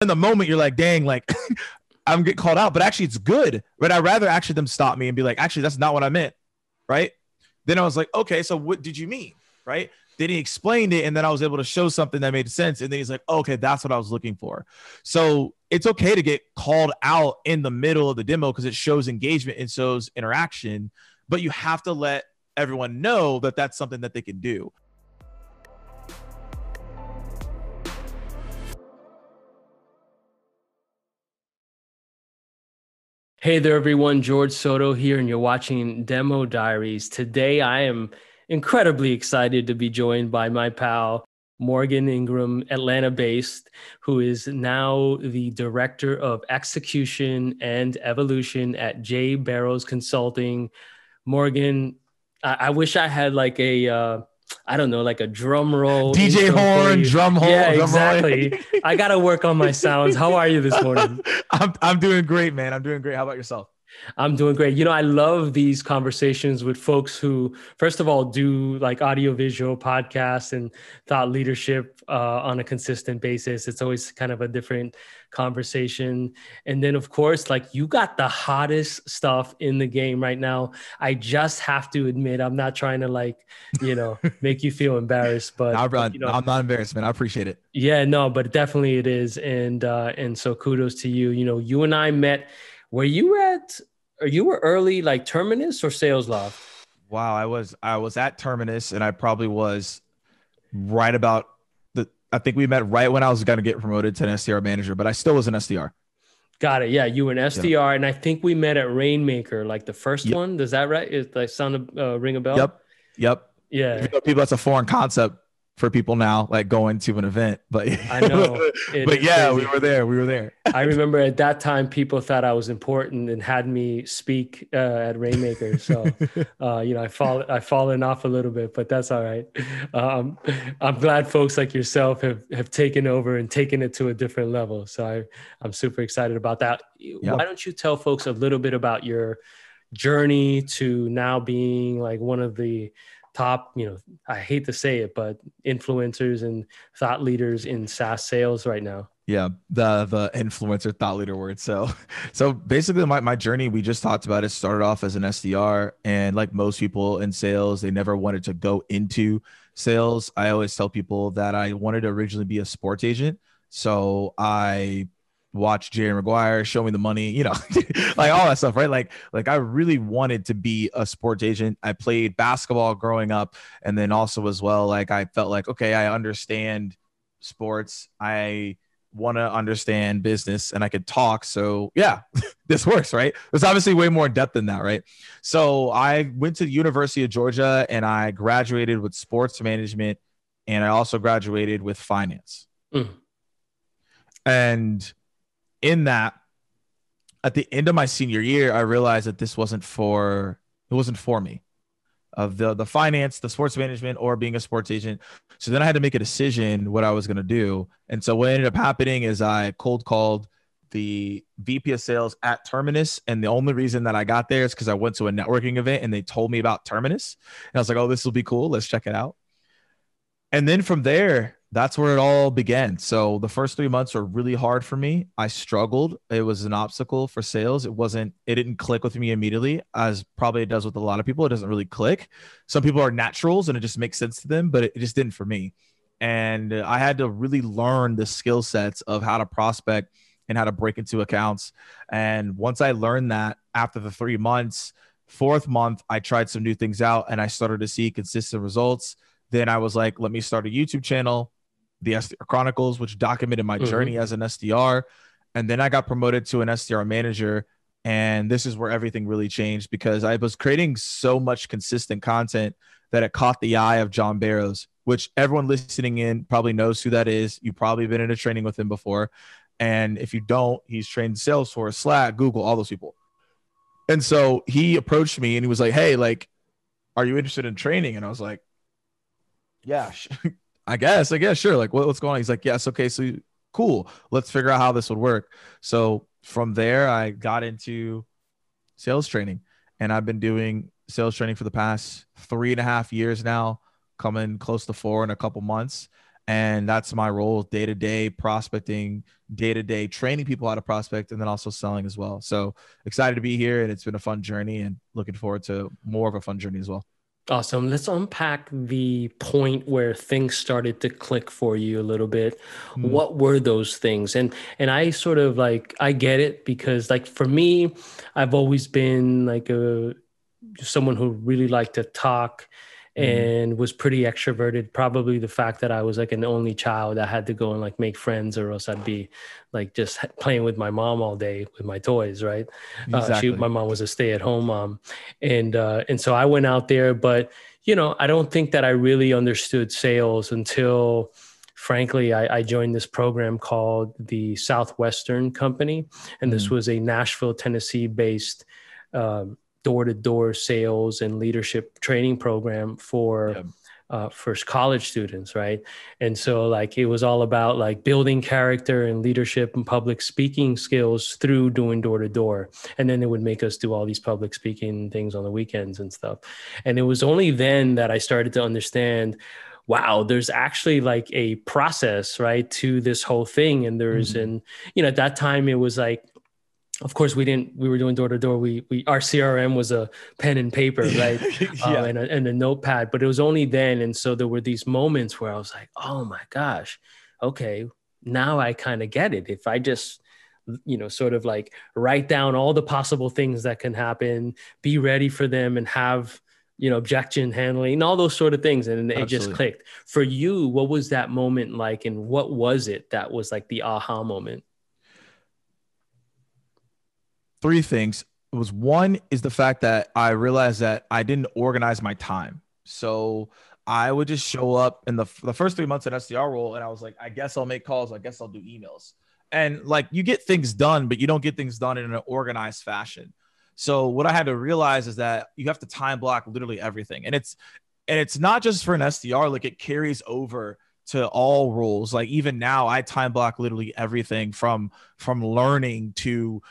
in the moment, you're like, dang, like I'm get called out, but actually it's good. But I'd rather actually them stop me and be like, actually, that's not what I meant. Right. Then I was like, okay, so what did you mean? Right. Then he explained it, and then I was able to show something that made sense. And then he's like, oh, okay, that's what I was looking for. So it's okay to get called out in the middle of the demo because it shows engagement and shows interaction, but you have to let everyone know that that's something that they can do. Hey there, everyone. George Soto here, and you're watching Demo Diaries. Today, I am incredibly excited to be joined by my pal, Morgan Ingram, Atlanta based, who is now the director of execution and evolution at J Barrows Consulting. Morgan, I, I wish I had like a, uh, I don't know, like a drum roll. DJ horn, drum roll. Yeah, drum exactly. I got to work on my sounds. How are you this morning? I'm, I'm doing great, man. I'm doing great. How about yourself? I'm doing great. You know, I love these conversations with folks who, first of all, do like audiovisual podcasts and thought leadership uh, on a consistent basis. It's always kind of a different conversation. And then, of course, like you got the hottest stuff in the game right now. I just have to admit, I'm not trying to like, you know, make you feel embarrassed, but I'm, you know, I'm not embarrassed, man. I appreciate it. Yeah, no, but definitely it is. And, uh, and so kudos to you. You know, you and I met were you at or you were early like terminus or SalesLoft? Wow i was i was at terminus and i probably was right about the i think we met right when i was going to get promoted to an sdr manager but i still was an sdr got it. Yeah you were an sdr and i think we met at rainmaker like the first yep. one. Does that right? Is like sound of uh, ring a bell? Yep. Yep. Yeah. People that's a foreign concept for people now, like going to an event. But I know. but yeah, crazy. we were there. We were there. I remember at that time, people thought I was important and had me speak uh, at Rainmaker. So, uh, you know, I fall, I fallen off a little bit, but that's all right. Um, I'm glad folks like yourself have have taken over and taken it to a different level. So I, I'm super excited about that. Yep. Why don't you tell folks a little bit about your journey to now being like one of the top, you know, I hate to say it, but influencers and thought leaders in SaaS sales right now. Yeah, the the influencer thought leader word. So so basically my, my journey we just talked about it started off as an SDR and like most people in sales, they never wanted to go into sales. I always tell people that I wanted to originally be a sports agent. So I watch Jerry Maguire, show me the money, you know, like all that stuff, right? Like, like I really wanted to be a sports agent. I played basketball growing up, and then also as well, like I felt like, okay, I understand sports. I want to understand business and I could talk. So yeah, this works, right? There's obviously way more depth than that, right? So I went to the University of Georgia and I graduated with sports management and I also graduated with finance. Mm. And in that, at the end of my senior year, I realized that this wasn't for it wasn't for me of the the finance, the sports management, or being a sports agent. So then I had to make a decision what I was going to do. And so what ended up happening is I cold called the VP of sales at Terminus. And the only reason that I got there is because I went to a networking event and they told me about Terminus. And I was like, oh, this will be cool. Let's check it out. And then from there, that's where it all began. So the first three months were really hard for me. I struggled. It was an obstacle for sales. It wasn't, it didn't click with me immediately, as probably it does with a lot of people. It doesn't really click. Some people are naturals and it just makes sense to them, but it, just didn't for me. And I had to really learn the skill sets of how to prospect and how to break into accounts. And once I learned that after the three months, fourth month, I tried some new things out and I started to see consistent results. Then I was like, let me start a YouTube channel the SDR Chronicles, which documented my mm-hmm. journey as an SDR. And then I got promoted to an SDR manager. And this is where everything really changed because I was creating so much consistent content that it caught the eye of John Barrows, which everyone listening in probably knows who that is. You've probably been in a training with him before. And if you don't, he's trained Salesforce, Slack, Google, all those people. And so he approached me and he was like, Hey, like, are you interested in training? And I was like, Yeah, I guess, I guess, sure. Like, what, what's going on? He's like, yes, okay, so cool. Let's figure out how this would work. So from there, I got into sales training, and I've been doing sales training for the past three and a half years now, coming close to four in a couple months. and that's my role day to day prospecting, day to day training people how to prospect, and then also selling as well. So excited to be here, and it's been a fun journey, and looking forward to more of a fun journey as well. Awesome. Let's unpack the point where things started to click for you a little bit. Mm. What were those things? And and I sort of like I get it because like for me, I've always been like a someone who really liked to talk. And was pretty extroverted. Probably the fact that I was like an only child, I had to go and like make friends, or else I'd be like just playing with my mom all day with my toys. Right? Exactly. Uh, she, my mom was a stay-at-home mom, and uh, and so I went out there, but you know, I don't think that I really understood sales until frankly, I, I, joined this program called the Southwestern Company, and this mm. was a Nashville, Tennessee based um, door to door sales and leadership training program for. Yeah. Uh, for college students, right? And so, like, it was all about like building character and leadership and public speaking skills through doing door to door. And then they would make us do all these public speaking things on the weekends and stuff. And it was only then that I started to understand wow there's actually like a process right to this whole thing and there's mm-hmm. and you know at that time it was like of course we didn't we were doing door to door. We we our crm was a pen and paper right? Yeah. um, and, a, and a notepad but it was only then. And so there were these moments where i was like oh my gosh okay now i kind of get it. If i just you know sort of like write down all the possible things that can happen be ready for them and have you know objection handling and all those sort of things. And it just clicked. For you what was that moment like? And what was it that was like the aha moment three things. It was one is the fact that I realized that I didn't organize my time. So I would just show up in the, the first three months at SDR role, and I was like, I guess I'll make calls. I guess I'll do emails. And like you get things done, but you don't get things done in an organized fashion. So what I had to realize is that you have to time block literally everything. And it's and it's not just for an SDR, like it carries over to all roles. Like even now, I time block literally everything from from learning to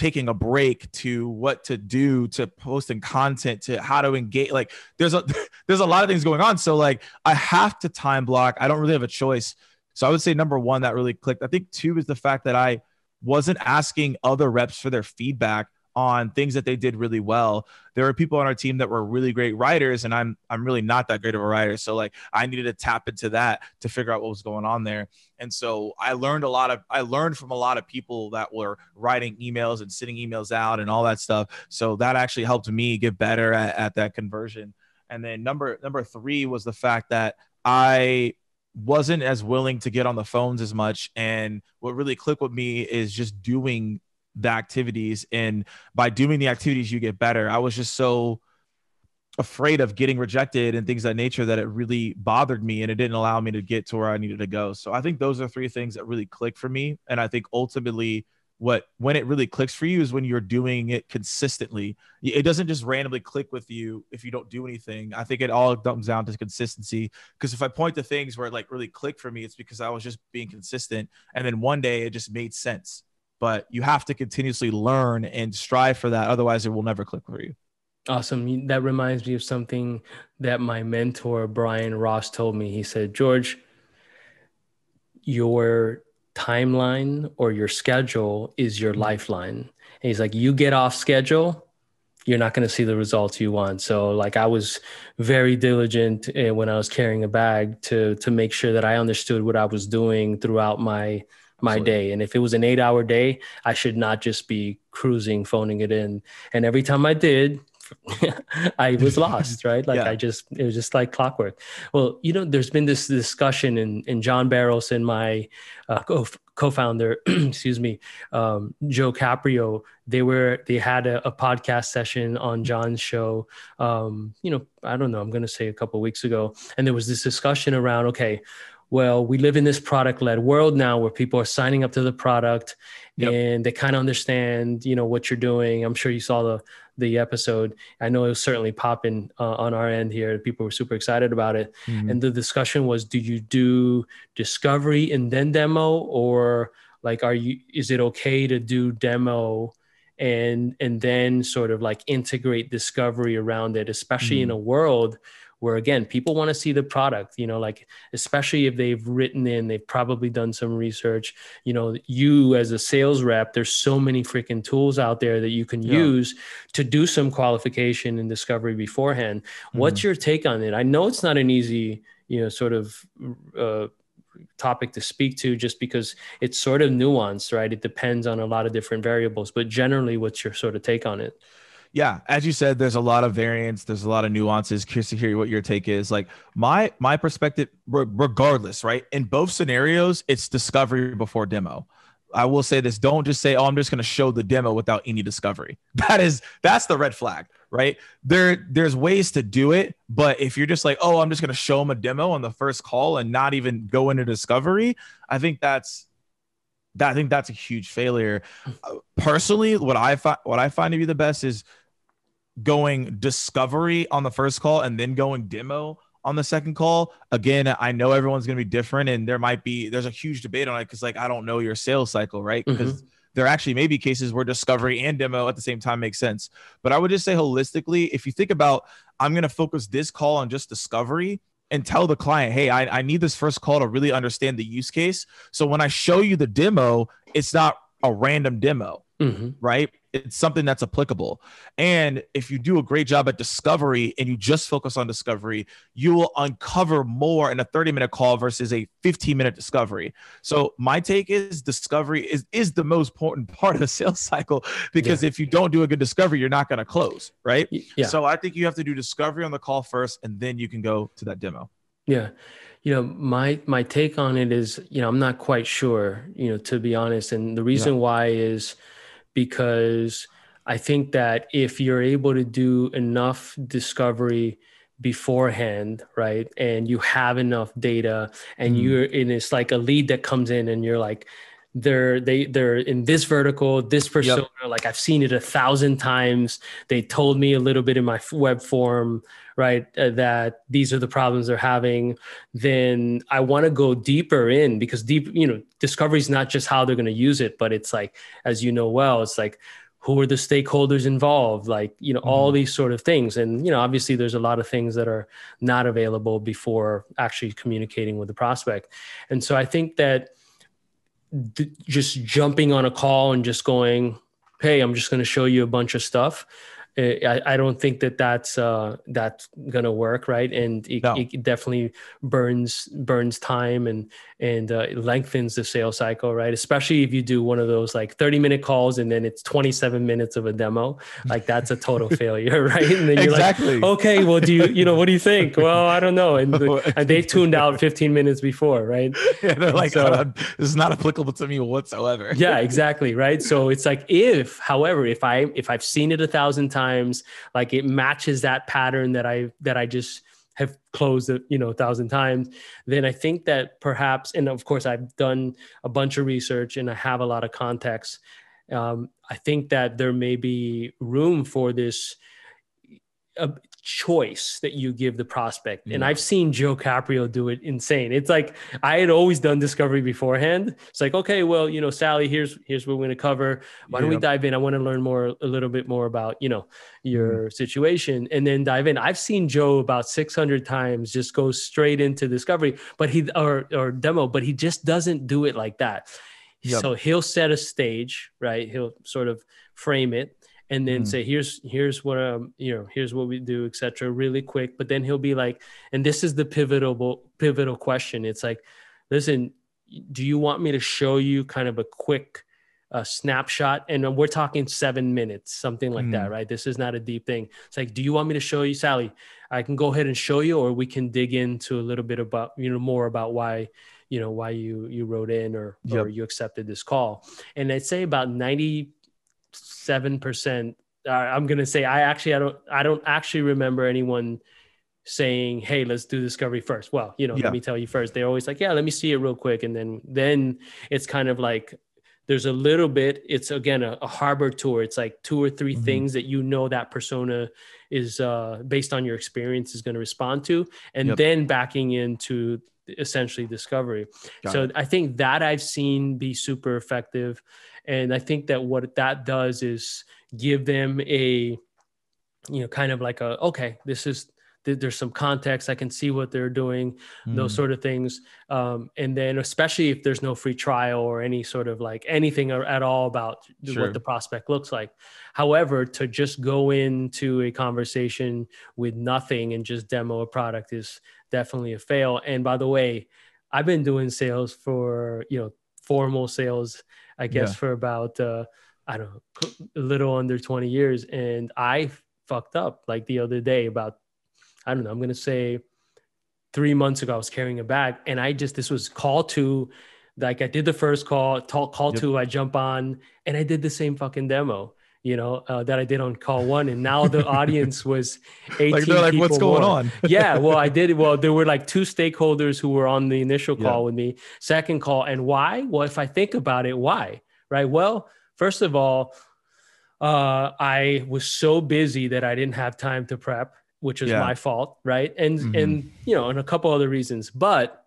taking a break to what to do to posting content to how to engage like there's a there's a lot of things going on. So like i have to time block. I don't really have a choice. So i would say number one that really clicked i think two is the fact that i wasn't asking other reps for their feedback on things that they did really well. There were people on our team that were really great writers, and I'm I'm really not that great of a writer. So like I needed to tap into that to figure out what was going on there. And so I learned a lot of I learned from a lot of people that were writing emails and sending emails out and all that stuff. So that actually helped me get better at, at that conversion. And then number number three was the fact that I wasn't as willing to get on the phones as much. And what really clicked with me is just doing the activities and by doing the activities you get better. I was just so afraid of getting rejected and things that nature that it really bothered me and it didn't allow me to get to where i needed to go. So i think those are three things that really click for me and i think ultimately what when it really clicks for you is when you're doing it consistently. It doesn't just randomly click with you if you don't do anything. I think it all comes down to consistency because if i point to things where it like really clicked for me it's because i was just being consistent and then one day it just made sense but you have to continuously learn and strive for that. Otherwise, it will never click for you. Awesome. That reminds me of something that my mentor, Brian Ross, told me. He said, George, your timeline or your schedule is your lifeline. And he's like, you get off schedule, you're not going to see the results you want. So like I was very diligent eh, when I was carrying a bag to to make sure that I understood what I was doing throughout my my Absolutely. day. And if it was an eight hour day, I should not just be cruising, phoning it in. And every time I did, I was lost, right? Like yeah. I just, it was just like clockwork. Well, you know, there's been this discussion in, in John Barrows and my uh, co- founder excuse me, um, Joe Caprio, they were, they had a, a podcast session on John's show, um, you know, I don't know, I'm going to say a couple weeks ago. And there was this discussion around, okay, well, we live in this product led world now where people are signing up to the product yep. and they kind of understand, you know, what you're doing. I'm sure you saw the, the episode. I know it was certainly popping uh, on our end here. People were super excited about it. Mm-hmm. And the discussion was, do you do discovery and then demo or like, are you, is it okay to do demo and, and then sort of like integrate discovery around it, especially mm-hmm. in a world where again people want to see the product you know like especially if they've written in they've probably done some research you know you as a sales rep there's so many freaking tools out there that you can yeah. use to do some qualification and discovery beforehand mm-hmm. what's your take on it i know it's not an easy you know sort of uh, topic to speak to just because it's sort of nuanced right it depends on a lot of different variables but generally what's your sort of take on it yeah as you said there's a lot of variance there's a lot of nuances curious to hear what your take is like my my perspective regardless right in both scenarios it's discovery before demo I will say this: don't just say, "Oh, I'm just going to show the demo without any discovery." That is that's the red flag, right? There, there's ways to do it, but if you're just like, "Oh, I'm just going to show them a demo on the first call and not even go into discovery," I think that's that. I think that's a huge failure. Uh, personally, what I find what I find to be the best is going discovery on the first call and then going demo on the second call. Again, I know everyone's going to be different and there might be there's a huge debate on it cuz like I don't know your sales cycle, right? Because mm-hmm. there actually may be cases where discovery and demo at the same time makes sense. But I would just say holistically, if you think about I'm going to focus this call on just discovery and tell the client, hey, I, I need this first call to really understand the use case. So when I show you the demo, it's not a random demo, mm-hmm. right? It's something that's applicable. And if you do a great job at discovery and you just focus on discovery, you will uncover more in a 30 minute call versus a 15 minute discovery. So my take is discovery is, is the most important part of the sales cycle because yeah. if you don't do a good discovery, you're not going to close. Right. Yeah. So I think you have to do discovery on the call first, and then you can go to that demo. Yeah you know my my take on it is you know i'm not quite sure you know to be honest and the reason yeah. why is because I think that if you're able to do enough discovery beforehand, right, and you have enough data, and mm. you're and it's like a lead that comes in, and you're like, they're they they're in this vertical, this persona. Yep. Like I've seen it a thousand times. They told me a little bit in my web form, right, uh, that these are the problems they're having. Then I want to go deeper in because deep, you know, discovery is not just how they're going to use it, but it's like, as you know well, it's like who are the stakeholders involved like you know mm-hmm. all these sort of things and you know obviously there's a lot of things that are not available before actually communicating with the prospect and so i think that th- just jumping on a call and just going, "Hey, I'm just going to show you a bunch of stuff." I, I don't think that that's uh, that's gonna work, right? And it, no. it definitely burns burns time and and uh, lengthens the sales cycle, right? Especially if you do one of those like thirty minute calls and then it's twenty seven minutes of a demo, like that's a total failure, right? And then you're exactly. like, okay, well, do you you know what do you think? Well, I don't know, and, the, and they tuned out fifteen minutes before, right? Yeah, they're like, so, oh, this is not applicable to me whatsoever. yeah, exactly, right. So it's like if, however, if I if I've seen it a thousand times times like it matches that pattern that i that i just have closed it you know a thousand times then i think that perhaps and of course i've done a bunch of research and i have a lot of context um, i think that there may be room for this uh, choice that you give the prospect. And I've seen Joe Caprio do it insane. It's like I had always done discovery beforehand. It's like, okay, well, you know, Sally, here's here's what we're going to cover. Why don't we dive in? I want to learn more a little bit more about, you know, your mm. situation and then dive in. I've seen Joe about 600 times just go straight into discovery, but he or or demo, but he just doesn't do it like that. Yep. So he'll set a stage, right? He'll sort of frame it and then mm. say here's here's what um you know here's what we do etc really quick. But then he'll be like and this is the pivotal pivotal question. It's like listen do you want me to show you kind of a quick uh, snapshot? And we're talking seven minutes something like mm. that right? This is not a deep thing. It's like do you want me to show you sally? I can go ahead and show you or we can dig into a little bit about you know more about why you know why you you wrote in or yep. or you accepted this call. And i'd say about 90 seven percent. I'm gonna say I actually I don't I don't actually remember anyone saying, "Hey, let's do discovery first. Well, you know, yeah. let me tell you first. They're always like, "Yeah, let me see it real quick," and then then it's kind of like there's a little bit. It's again a, a harbor tour. It's like two or 3 mm-hmm. things that you know that persona is uh, based on your experience is going to respond to, and yep. then backing into essentially discovery. Got so it. I think that I've seen be super effective. And I think that what that does is give them a, you know, kind of like a, okay, this is, there's some context i can see what they're doing mm. those sort of things um, and then especially if there's no free trial or any sort of like anything or, at all about sure. what the prospect looks like however to just go into a conversation with nothing and just demo a product is definitely a fail and by the way i've been doing sales for you know formal sales i guess yeah. for about uh, i don't know a little under 20 years and i fucked up like the other day about I don't know, I'm going to say three months ago, I was carrying a bag and I just, this was call two, like I did the first call, talk, call yep. two, I jump on and I did the same fucking demo, you know, uh, that I did on call one. And now the audience was 18 like, they're like, what's going more. on? yeah. Well, I did. Well, there were like two stakeholders who were on the initial call with me, second call. And why? Well, if I think about it, why? Right. Well, first of all, uh, I was so busy that I didn't have time to prep which is yeah. my fault, right? And mm-hmm. and you know, and a couple other reasons. But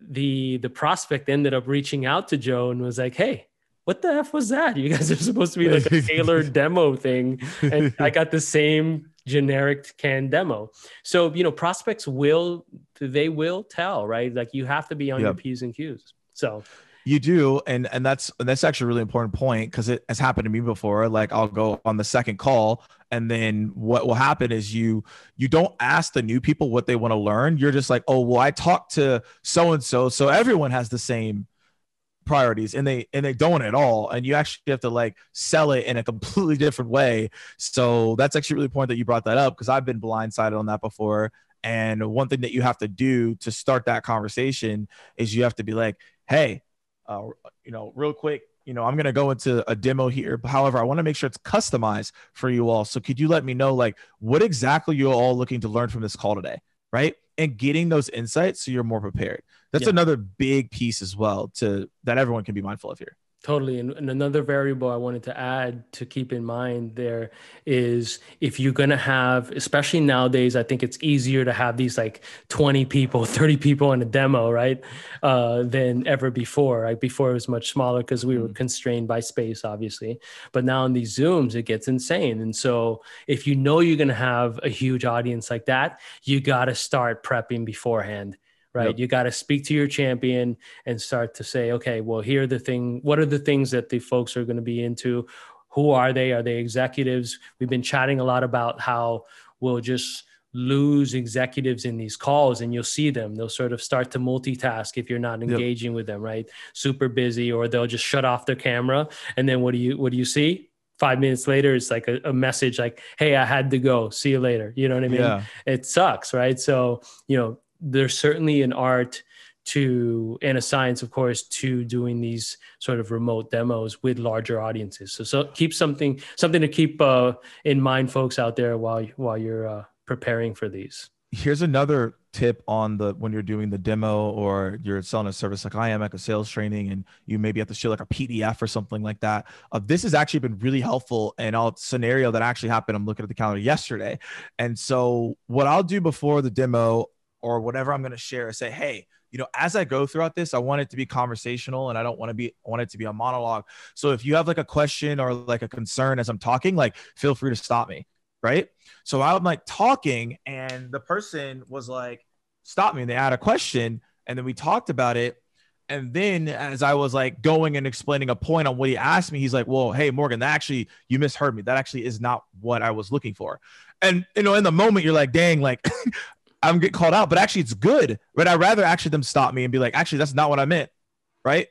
the the prospect ended up reaching out to Joe and was like, "Hey, what the f was that? You guys are supposed to be like a tailored demo thing, and I got the same generic can demo." So you know, prospects will they will tell, right? Like you have to be on yep. your p's and q's. So you do, and and that's that's actually a really important point because it has happened to me before. Like I'll go on the second call, and then what will happen is you you don't ask the new people what they want to learn. You're just like, oh well, I talked to so and so, so everyone has the same priorities and they and they don't at all and you actually have to like sell it in a completely different way so that's actually really important that you brought that up because i've been blindsided on that before and one thing that you have to do to start that conversation is you have to be like hey uh, you know, real quick, you know, I'm going to go into a demo here. However, I want to make sure it's customized for you all. So could you let me know like what exactly you're all looking to learn from this call today? Right. And getting those insights so you're more prepared. That's yeah. another big piece as well to that everyone can be mindful of here. Totally. And, and, another variable I wanted to add to keep in mind there is if you're going to have, especially nowadays, I think it's easier to have these like 20 people, 30 people in a demo, right? Uh, than ever before. Right? Before it was much smaller because we were mm-hmm. constrained by space, obviously. But now in these Zooms, it gets insane. And so if you know you're going to have a huge audience like that, you got to start prepping beforehand right? Yep. you got to speak to your champion and start to say okay well here are the thing what are the things that the folks are going to be into? Who are they? Are they executives? We've been chatting a lot about how we'll just lose executives in these calls and you'll see them. They'll sort of start to multitask if you're not engaging yep. with them right? Super busy or they'll just shut off their camera. And then what do you what do you see? Five minutes later it's like a, a, message like hey i had to go. See you later. You know what i mean? Yeah. it sucks right? So you know there's certainly an art to and a science of course to doing these sort of remote demos with larger audiences so so keep something something to keep uh, in mind folks out there while while you're uh, preparing for these here's another tip on the when you're doing the demo or you're selling a service like I am like a sales training and you maybe have to show like a PDF or something like that. Uh, this has actually been really helpful in a scenario that actually happened. I'm looking at the calendar yesterday. And so what I'll do before the demo, or whatever I'm going to share, say, hey, you know, as I go throughout this, I want it to be conversational and I don't want to be I want it to be a monologue. So if you have like a question or like a concern as I'm talking, like feel free to stop me. Right. So I'm like talking and the person was like, stop me. And they had a question. And then we talked about it. And then as I was like going and explaining a point on what he asked me, he's like, Well, hey, Morgan, that actually, you misheard me. That actually is not what I was looking for. And, you know, in the moment, you're like, dang, like I'm get called out, but actually it's good. But I'd rather actually them stop me and be like, actually, that's not what I meant. Right.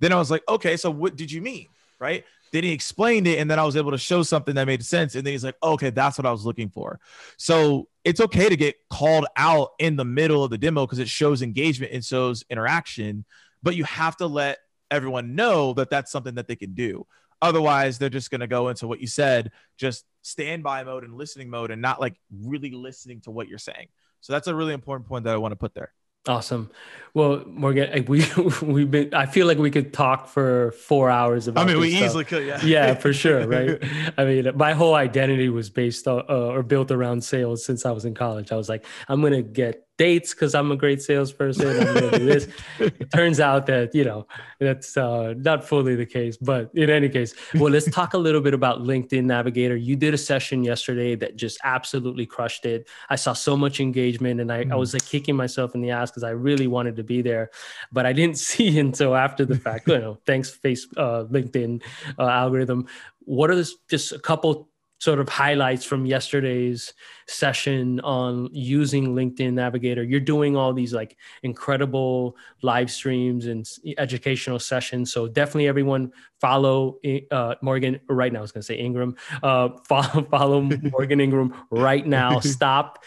Then I was like, okay, so what did you mean? Right. Then he explained it, and then I was able to show something that made sense. And then he's like, oh, okay, that's what I was looking for. So it's okay to get called out in the middle of the demo because it shows engagement and shows interaction, but you have to let everyone know that that's something that they can do. Otherwise, they're just going to go into what you said, just standby mode and listening mode, and not like really listening to what you're saying. So that's a really important point that I want to put there. Awesome. Well, Morgan, we we've been. I feel like we could talk for four hours about. I mean, we stuff. easily could. Yeah. Yeah, for sure. Right. I mean, my whole identity was based on uh, or built around sales since I was in college. I was like, I'm gonna get dates because I'm a great salesperson. I'm to do this. it turns out that, you know, that's uh, not fully the case. But in any case, well, let's talk a little bit about LinkedIn Navigator. You did a session yesterday that just absolutely crushed it. I saw so much engagement and I, mm. I was like kicking myself in the ass because I really wanted to be there, but I didn't see until after the fact. you know, thanks, face uh, LinkedIn uh, algorithm. What are this, just a couple sort of highlights from yesterday's session on using LinkedIn Navigator. You're doing all these like incredible live streams and educational sessions. So definitely everyone follow uh, Morgan right now. I was going to say Ingram. Uh, follow, follow Morgan Ingram right now. Stop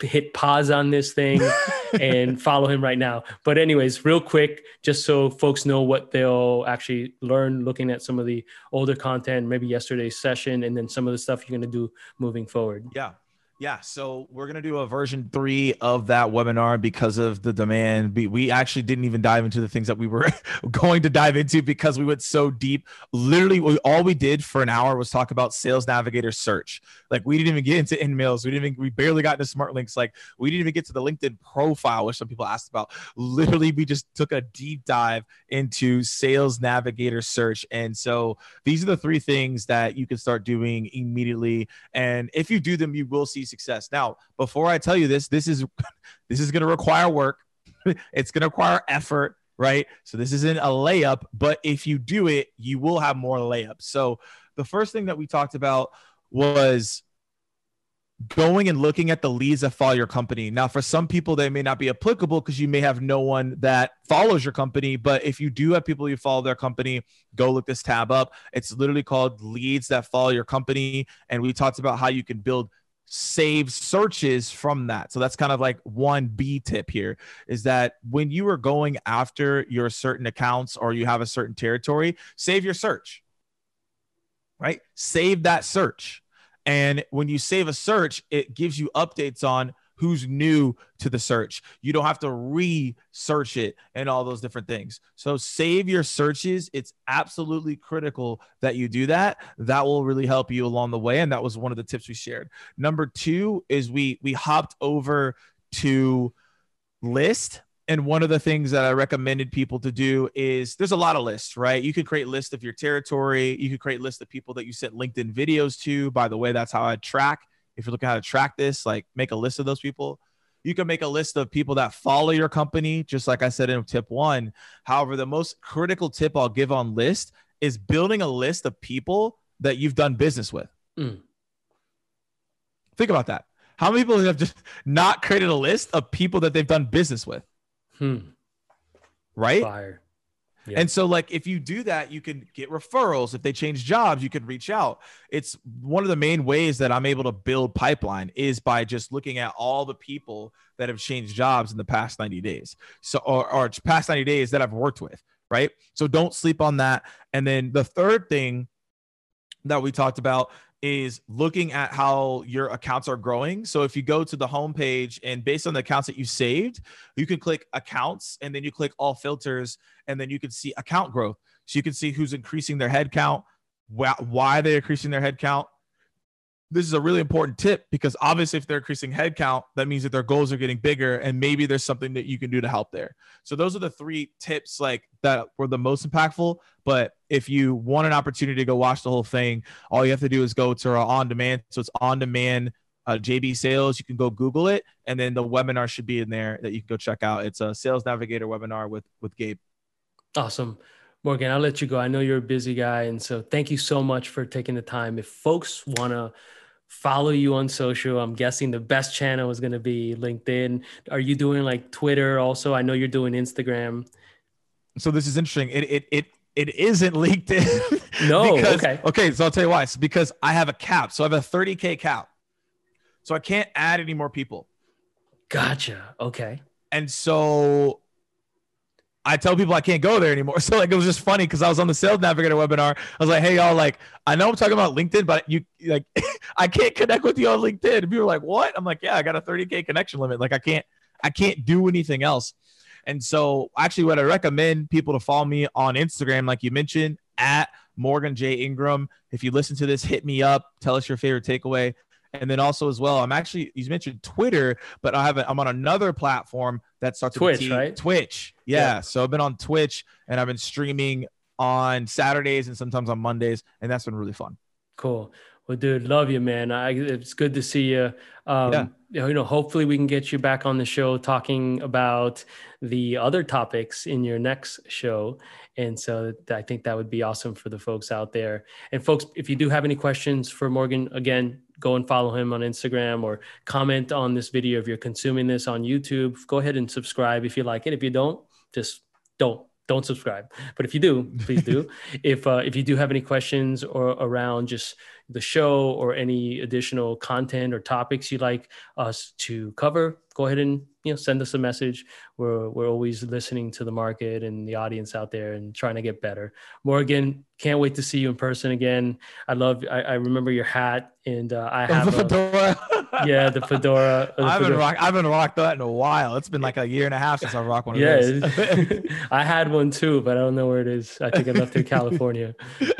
hit pause on this thing and follow him right now. But anyways, real quick, just so folks know what they'll actually learn looking at some of the older content, maybe yesterday's session, and then some of the stuff you're going to do moving forward. Yeah. Yeah, so we're gonna do a version three of that webinar because of the demand. We, actually didn't even dive into the things that we were going to dive into because we went so deep. Literally, all we did for an hour was talk about Sales Navigator search. Like we didn't even get into InMails. We didn't even we barely got into Smart Links. Like we didn't even get to the LinkedIn profile, which some people asked about. Literally, we just took a deep dive into Sales Navigator search. And so these are the three things that you can start doing immediately. And if you do them, you will see success. Now, before I tell you this, this is this is going to require work. it's going to require effort, right? So this isn't a layup, but if you do it, you will have more layups. So the first thing that we talked about was going and looking at the leads that follow your company. Now, for some people, they may not be applicable because you may have no one that follows your company. But if you do have people you follow their company, go look this tab up. It's literally called Leads That Follow Your Company. And we talked about how you can build save searches from that. So that's kind of like one B tip here is that when you are going after your certain accounts or you have a certain territory, save your search, right? Save that search. And when you save a search, it gives you updates on who's new to the search. You don't have to research it and all those different things. So save your searches. It's absolutely critical that you do that. That will really help you along the way and that was one of the tips we shared. Number 2 is we we hopped over to list and one of the things that I recommended people to do is there's a lot of lists, right? You can create lists of your territory. You can create lists of people that you sent LinkedIn videos to. By the way, that's how I track if you're looking how to track this, like make a list of those people. You can make a list of people that follow your company, just like I said in tip one. However, the most critical tip I'll give on list is building a list of people that you've done business with. Mm. Think about that. How many people have just not created a list of people that they've done business with? Hmm. Right? Fire. And so, like, if you do that, you can get referrals. If they change jobs, you can reach out. It's one of the main ways that I'm able to build pipeline is by just looking at all the people that have changed jobs in the past 90 days. So, or, or past 90 days that I've worked with. Right. So, don't sleep on that. And then the third thing that we talked about is looking at how your accounts are growing. So if you go to the homepage and based on the accounts that you saved, you can click accounts and then you click all filters and then you can see account growth. So you can see who's increasing their head count, why they're increasing their head count, this is a really important tip because obviously if they're increasing headcount, that means that their goals are getting bigger and maybe there's something that you can do to help there. So those are the three tips like that were the most impactful. But if you want an opportunity to go watch the whole thing, all you have to do is go to our on demand. So it's on demand uh, JB Sales. You can go Google it, and then the webinar should be in there that you can go check out. It's a Sales Navigator webinar with with Gabe. Awesome. Morgan, I'll let you go. I know you're a busy guy. And so thank you so much for taking the time. If folks want to follow you on social. I'm guessing the best channel is going to be LinkedIn. Are you doing like Twitter also? I know you're doing Instagram. So this is interesting. It it it it isn't LinkedIn. No. because, okay. Okay. So I'll tell you why. It's because I have a cap. So I have a 30k cap. So I can't add any more people. Gotcha. Okay. And so I tell people I can't go there anymore. So like it was just funny because I was on the Sales Navigator webinar. I was like, hey y'all, like I know I'm talking about LinkedIn, but you like I can't connect with you on LinkedIn. And people were like, what? I'm like, yeah, I got a 30k connection limit. Like I can't I can't do anything else. And so actually what I recommend people to follow me on Instagram, like you mentioned, at Morgan J. Ingram. If you listen to this, hit me up, tell us your favorite takeaway. And then also as well, I'm actually you mentioned Twitter, but I have a, I'm on another platform that starts Twitch, T, right? Twitch, yeah. yeah. So I've been on Twitch and I've been streaming on Saturdays and sometimes on Mondays, and that's been really fun. Cool. Well, dude, love you, man. I, it's good to see you. Um, yeah. You know, hopefully we can get you back on the show talking about the other topics in your next show. And so I think that would be awesome for the folks out there. And folks, if you do have any questions for Morgan, again, go and follow him on Instagram or comment on this video. If you're consuming this on YouTube, go ahead and subscribe if you like it. If you don't, just don't don't subscribe. But if you do, please do. if uh, if you do have any questions or around just the show or any additional content or topics you'd like us to cover, go ahead and you know send us a message. We're we're always listening to the market and the audience out there and trying to get better. Morgan, can't wait to see you in person again. I love. I, I remember your hat, and uh, I have the fedora. A, yeah, the fedora. The I haven't rocked. I haven't rocked that in a while. It's been like a year and a half since I rocked one of yeah, those. I had one too, but I don't know where it is. I think I left it in California.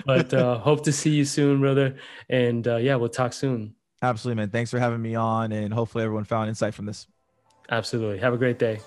But uh, hope to see you soon, brother. And uh, yeah, we'll talk soon. Absolutely, man. Thanks for having me on, and hopefully everyone found insight from this. Absolutely. Have a great day.